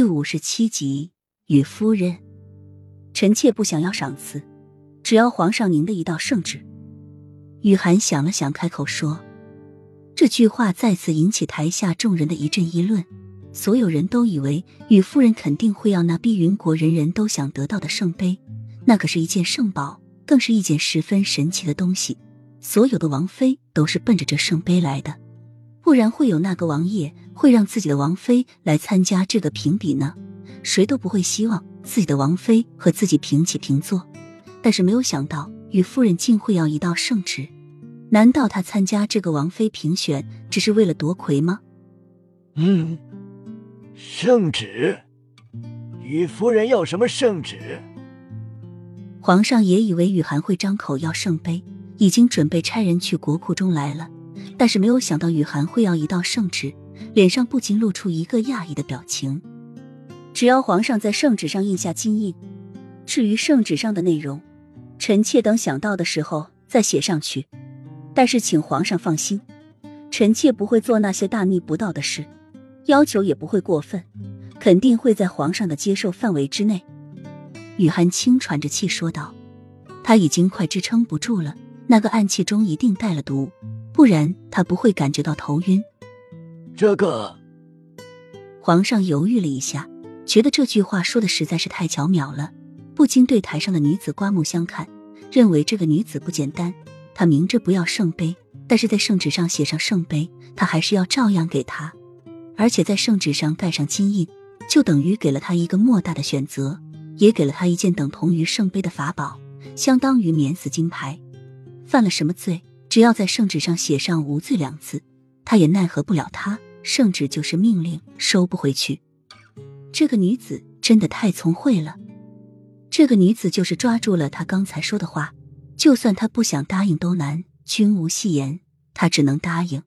第五十七集，与夫人，臣妾不想要赏赐，只要皇上您的一道圣旨。雨涵想了想，开口说：“这句话再次引起台下众人的一阵议论。所有人都以为雨夫人肯定会要那碧云国人人都想得到的圣杯，那可是一件圣宝，更是一件十分神奇的东西。所有的王妃都是奔着这圣杯来的。”不然会有那个王爷会让自己的王妃来参加这个评比呢？谁都不会希望自己的王妃和自己平起平坐。但是没有想到，与夫人竟会要一道圣旨。难道她参加这个王妃评选只是为了夺魁吗？嗯，圣旨，与夫人要什么圣旨？皇上也以为雨涵会张口要圣杯，已经准备差人去国库中来了。但是没有想到雨涵会要一道圣旨，脸上不禁露出一个讶异的表情。只要皇上在圣旨上印下金印，至于圣旨上的内容，臣妾等想到的时候再写上去。但是请皇上放心，臣妾不会做那些大逆不道的事，要求也不会过分，肯定会在皇上的接受范围之内。雨涵轻喘着气说道：“他已经快支撑不住了，那个暗器中一定带了毒。”不然他不会感觉到头晕。这个皇上犹豫了一下，觉得这句话说的实在是太巧妙了，不禁对台上的女子刮目相看，认为这个女子不简单。他明着不要圣杯，但是在圣旨上写上圣杯，他还是要照样给他，而且在圣旨上盖上金印，就等于给了他一个莫大的选择，也给了他一件等同于圣杯的法宝，相当于免死金牌。犯了什么罪？只要在圣旨上写上“无罪”两字，他也奈何不了他。圣旨就是命令，收不回去。这个女子真的太聪慧了。这个女子就是抓住了他刚才说的话，就算他不想答应都难。君无戏言，他只能答应。